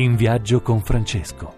In viaggio con Francesco.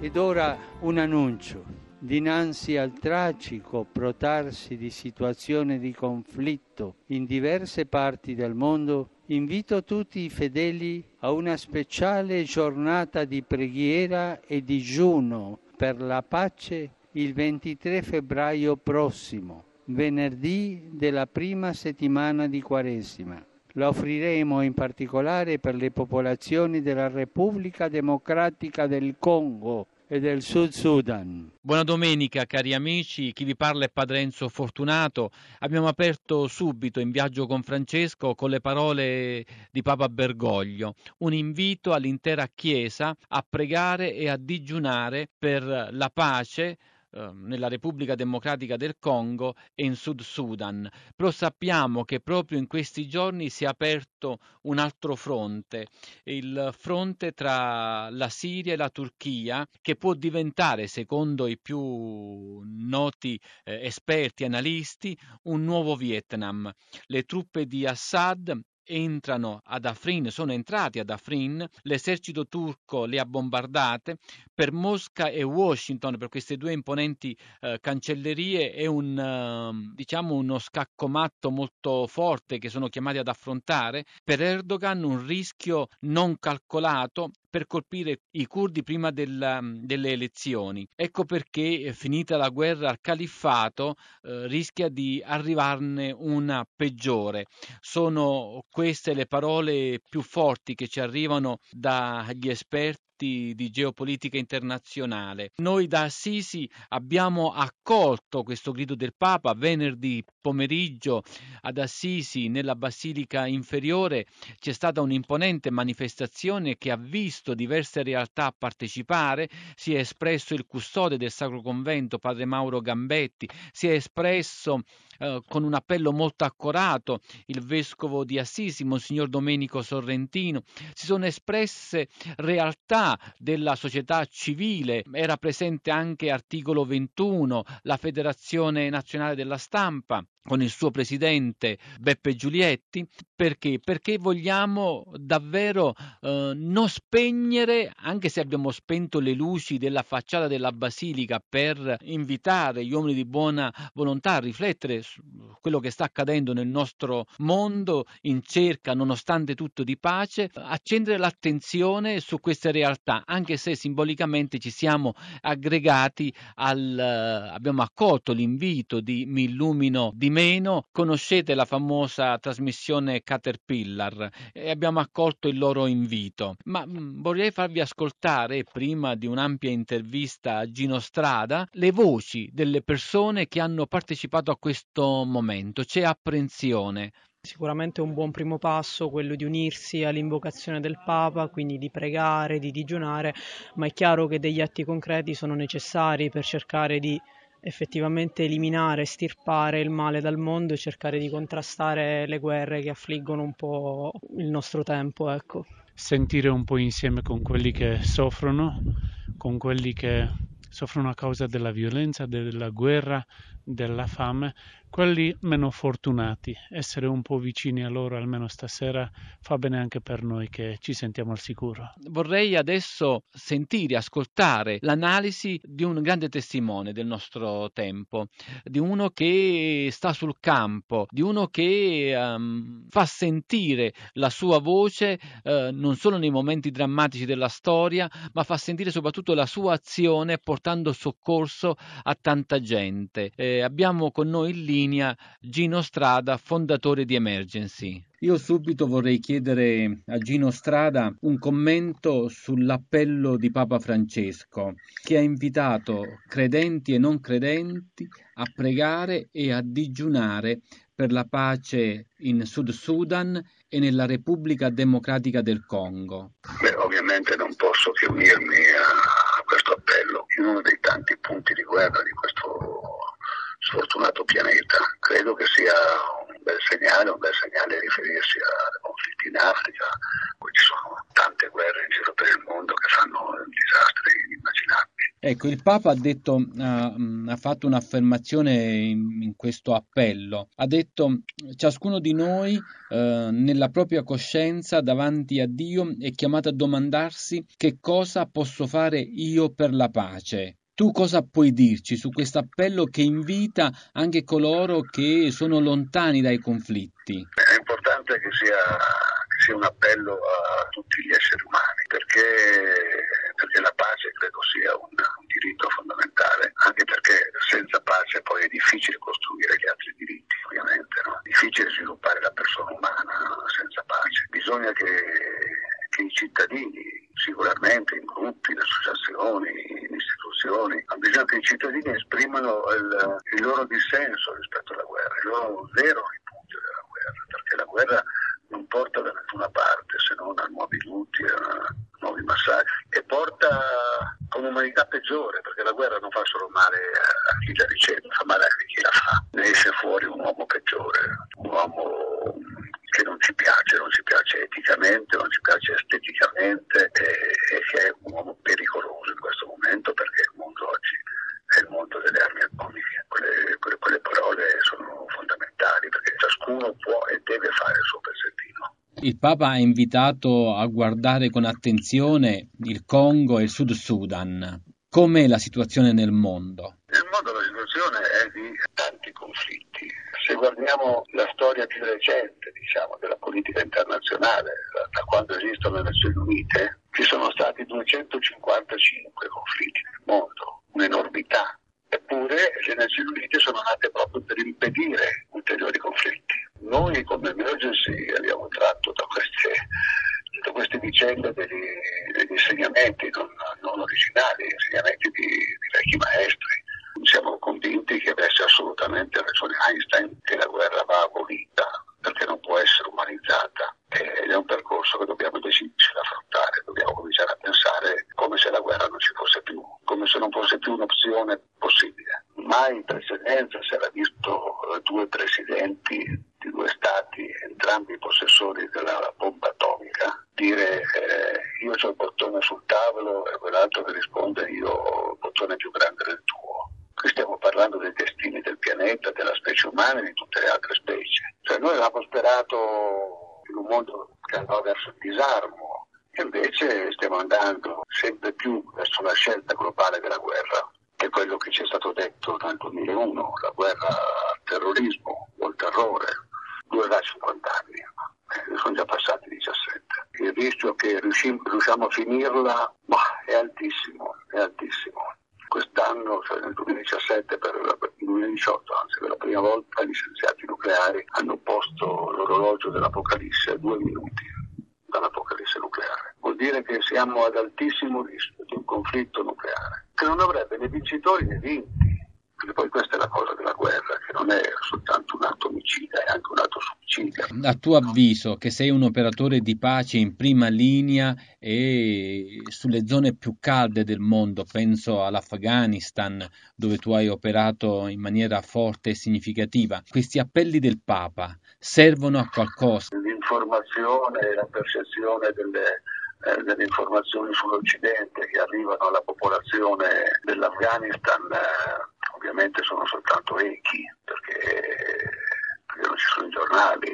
Ed ora un annuncio. Dinanzi al tragico protarsi di situazione di conflitto in diverse parti del mondo, invito tutti i fedeli a una speciale giornata di preghiera e digiuno per la pace il 23 febbraio prossimo, venerdì della prima settimana di Quaresima. La offriremo in particolare per le popolazioni della Repubblica Democratica del Congo e del Sud Sudan. Buona domenica cari amici, chi vi parla è Padre Enzo Fortunato. Abbiamo aperto subito in viaggio con Francesco con le parole di Papa Bergoglio, un invito all'intera Chiesa a pregare e a digiunare per la pace nella Repubblica Democratica del Congo e in Sud Sudan. Però sappiamo che proprio in questi giorni si è aperto un altro fronte, il fronte tra la Siria e la Turchia, che può diventare, secondo i più noti eh, esperti analisti, un nuovo Vietnam. Le truppe di Assad entrano ad Afrin, sono entrati ad Afrin, l'esercito turco le ha bombardate, per Mosca e Washington, per queste due imponenti eh, cancellerie, è un, eh, diciamo uno scaccomatto molto forte che sono chiamati ad affrontare, per Erdogan un rischio non calcolato per colpire i curdi prima della, delle elezioni. Ecco perché, eh, finita la guerra al califfato, eh, rischia di arrivarne una peggiore. Sono queste le parole più forti che ci arrivano dagli esperti di geopolitica internazionale. Noi da Assisi abbiamo accolto questo grido del Papa venerdì pomeriggio ad Assisi nella Basilica inferiore c'è stata un'imponente manifestazione che ha visto diverse realtà partecipare, si è espresso il custode del Sacro Convento, padre Mauro Gambetti, si è espresso eh, con un appello molto accorato il vescovo di Assisi, Monsignor Domenico Sorrentino, si sono espresse realtà della società civile, era presente anche articolo 21, la Federazione Nazionale della Stampa, con il suo presidente Beppe Giulietti, perché? Perché vogliamo davvero eh, non spegnere, anche se abbiamo spento le luci della facciata della basilica per invitare gli uomini di buona volontà a riflettere quello che sta accadendo nel nostro mondo in cerca, nonostante tutto, di pace, accendere l'attenzione su queste realtà, anche se simbolicamente ci siamo aggregati al, abbiamo accolto l'invito di Mi illumino di meno conoscete la famosa trasmissione Caterpillar e abbiamo accolto il loro invito. Ma mm, vorrei farvi ascoltare, prima di un'ampia intervista a Gino Strada, le voci delle persone che hanno partecipato a questo momento. C'è apprensione. Sicuramente un buon primo passo quello di unirsi all'invocazione del Papa, quindi di pregare, di digiunare, ma è chiaro che degli atti concreti sono necessari per cercare di effettivamente eliminare, stirpare il male dal mondo e cercare di contrastare le guerre che affliggono un po' il nostro tempo. Ecco. Sentire un po' insieme con quelli che soffrono, con quelli che soffrono a causa della violenza, della guerra, della fame, quelli meno fortunati, essere un po' vicini a loro almeno stasera fa bene anche per noi che ci sentiamo al sicuro. Vorrei adesso sentire, ascoltare l'analisi di un grande testimone del nostro tempo, di uno che sta sul campo, di uno che um, fa sentire la sua voce uh, non solo nei momenti drammatici della storia, ma fa sentire soprattutto la sua azione portando soccorso a tanta gente. Eh, abbiamo con noi in linea Gino Strada, fondatore di Emergency. Io subito vorrei chiedere a Gino Strada un commento sull'appello di Papa Francesco, che ha invitato credenti e non credenti a pregare e a digiunare per la pace in Sud Sudan e nella Repubblica Democratica del Congo. Beh, ovviamente non posso che unirmi a questo appello. In uno dei tanti punti di guerra di questo sfortunato pianeta. Credo che sia un bel segnale, un bel segnale riferirsi ai conflitti in Africa, poi ci sono tante guerre in giro per il mondo che fanno disastri inimmaginabili. Ecco, il Papa ha, detto, ha, ha fatto un'affermazione in, in, questo appello, ha detto ciascuno di noi eh, nella propria coscienza davanti a Dio è chiamato a domandarsi che cosa posso fare io per la pace. Tu cosa puoi dirci su questo appello che invita anche coloro che sono lontani dai conflitti? È importante che sia, che sia un appello a tutti gli esseri umani perché, perché la pace credo sia un, un diritto fondamentale, anche perché senza pace poi è difficile costruire gli altri diritti, ovviamente, no? è difficile sviluppare la persona umana senza pace. Bisogna che, che i cittadini, sicuramente in gruppi, in associazioni, istituzioni, ma bisogna che i cittadini esprimano il, il loro dissenso rispetto alla guerra, il loro vero ripudio della guerra, perché la guerra non porta da nessuna parte se non a nuovi lutti, a nuovi massacri e porta a un'umanità peggiore perché la guerra non fa solo male a chi la riceve, fa male a chi la fa. Ne esce fuori un uomo peggiore, un uomo che non ci piace, non ci piace eticamente, non ci piace esteticamente e, e che è un uomo pericoloso in questo momento perché il mondo oggi è il mondo delle armi atomiche. Quelle, quelle, quelle parole sono fondamentali ciascuno può e deve fare il suo pezzettino. Il Papa ha invitato a guardare con attenzione il Congo e il Sud Sudan. Com'è la situazione nel mondo? Nel mondo la situazione è di tanti conflitti. Se guardiamo la storia più recente, diciamo, della politica internazionale, da quando esistono le Nazioni Unite, ci sono stati 255 conflitti nel mondo, un'enormità. Eppure le Nazioni Unite sono nate proprio per impedire ulteriori conflitti. Noi come emergency abbiamo tratto da queste, da queste vicende degli, degli insegnamenti non, non, originali, insegnamenti di, di vecchi maestri. Siamo convinti che avesse assolutamente ragione Einstein che la guerra va abolita perché non può essere umanizzata ed è un percorso che dobbiamo decidere di affrontare, dobbiamo cominciare a pensare come se la guerra non ci fosse più, come se non fosse più un'opzione possibile. Mai in precedenza si era visto due presidenti di due stati, entrambi possessori della bomba atomica, dire eh, io ho il bottone sul tavolo e quell'altro che risponde io ho il bottone più grande del tuo. Qui stiamo parlando dei destini del pianeta, della specie umana e di tutte le altre specie. Cioè noi avevamo sperato in un mondo che andava verso il disarmo e invece stiamo andando sempre più verso la scelta globale della guerra, è quello che ci è stato detto nel 2001, la guerra al terrorismo o al terrore, durerà 50 anni, eh, sono già passati 17. Il rischio che riusciamo a finirla bah, è altissimo, è altissimo quest'anno, cioè nel 2017, per il 2018, anzi per la prima volta gli scienziati nucleari hanno posto l'orologio dell'Apocalisse a due minuti dall'Apocalisse nucleare. Vuol dire che siamo ad altissimo rischio di un conflitto che non avrebbe né vincitori né vinti. Perché poi questa è la cosa della guerra, che non è soltanto un atto omicida, è anche un atto suicida. A tuo avviso, che sei un operatore di pace in prima linea e sulle zone più calde del mondo, penso all'Afghanistan, dove tu hai operato in maniera forte e significativa, questi appelli del Papa servono a qualcosa? L'informazione e la percezione delle eh, delle informazioni sull'Occidente che arrivano alla popolazione dell'Afghanistan eh, ovviamente sono soltanto echi perché, perché, non ci sono i giornali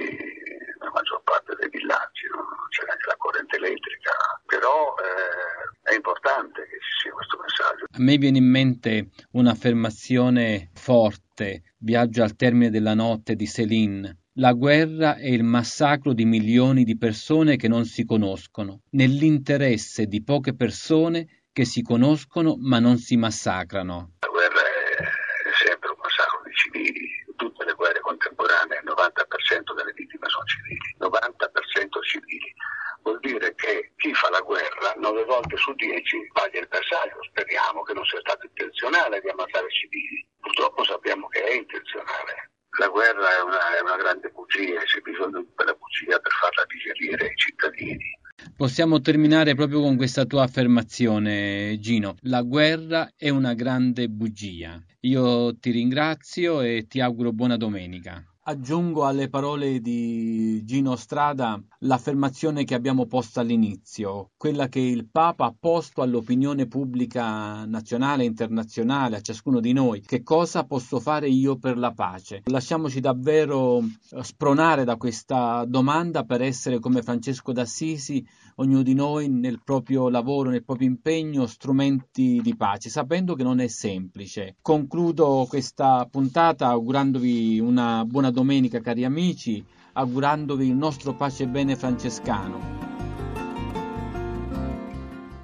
nella maggior parte dei villaggi, no? non c'è neanche la corrente elettrica, però eh, è importante che ci sia questo messaggio. A me viene in mente un'affermazione forte, Viaggio al termine della notte di Céline la guerra è il massacro di milioni di persone che non si conoscono, nell'interesse di poche persone che si conoscono ma non si massacrano. La guerra è sempre un massacro di civili. Tutte le guerre contemporanee il 90% delle vittime sono civili, 90% civili. Vuol dire che chi fa la guerra 9 volte su 10 paglia il bersaglio. Speriamo che non sia stato intenzionale di ammazzare civili. Purtroppo sappiamo che è intenzionale la guerra è una, è una grande bugia e c'è bisogno di quella bugia per farla digerire ai cittadini. Possiamo terminare proprio con questa tua affermazione, Gino. La guerra è una grande bugia. Io ti ringrazio e ti auguro buona domenica. Aggiungo alle parole di Gino Strada l'affermazione che abbiamo posto all'inizio, quella che il Papa ha posto all'opinione pubblica nazionale e internazionale, a ciascuno di noi. Che cosa posso fare io per la pace? Lasciamoci davvero eh, spronare da questa domanda per essere come Francesco d'Assisi, ognuno di noi nel proprio lavoro, nel proprio impegno, strumenti di pace, sapendo che non è semplice. Concludo questa puntata augurandovi una buona domenica cari amici, augurandovi il nostro pace e bene francescano.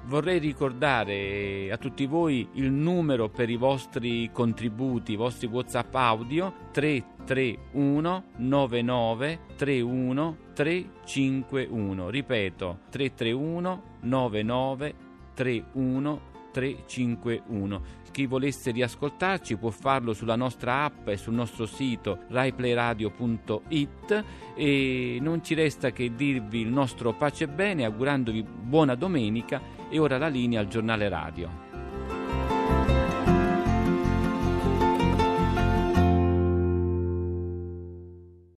Vorrei ricordare a tutti voi il numero per i vostri contributi, i vostri WhatsApp audio 331 99 31 351. Ripeto 331 99 31 351. Chi volesse riascoltarci può farlo sulla nostra app e sul nostro sito raiplayradio.it e non ci resta che dirvi il nostro pace e bene augurandovi buona domenica e ora la linea al giornale radio.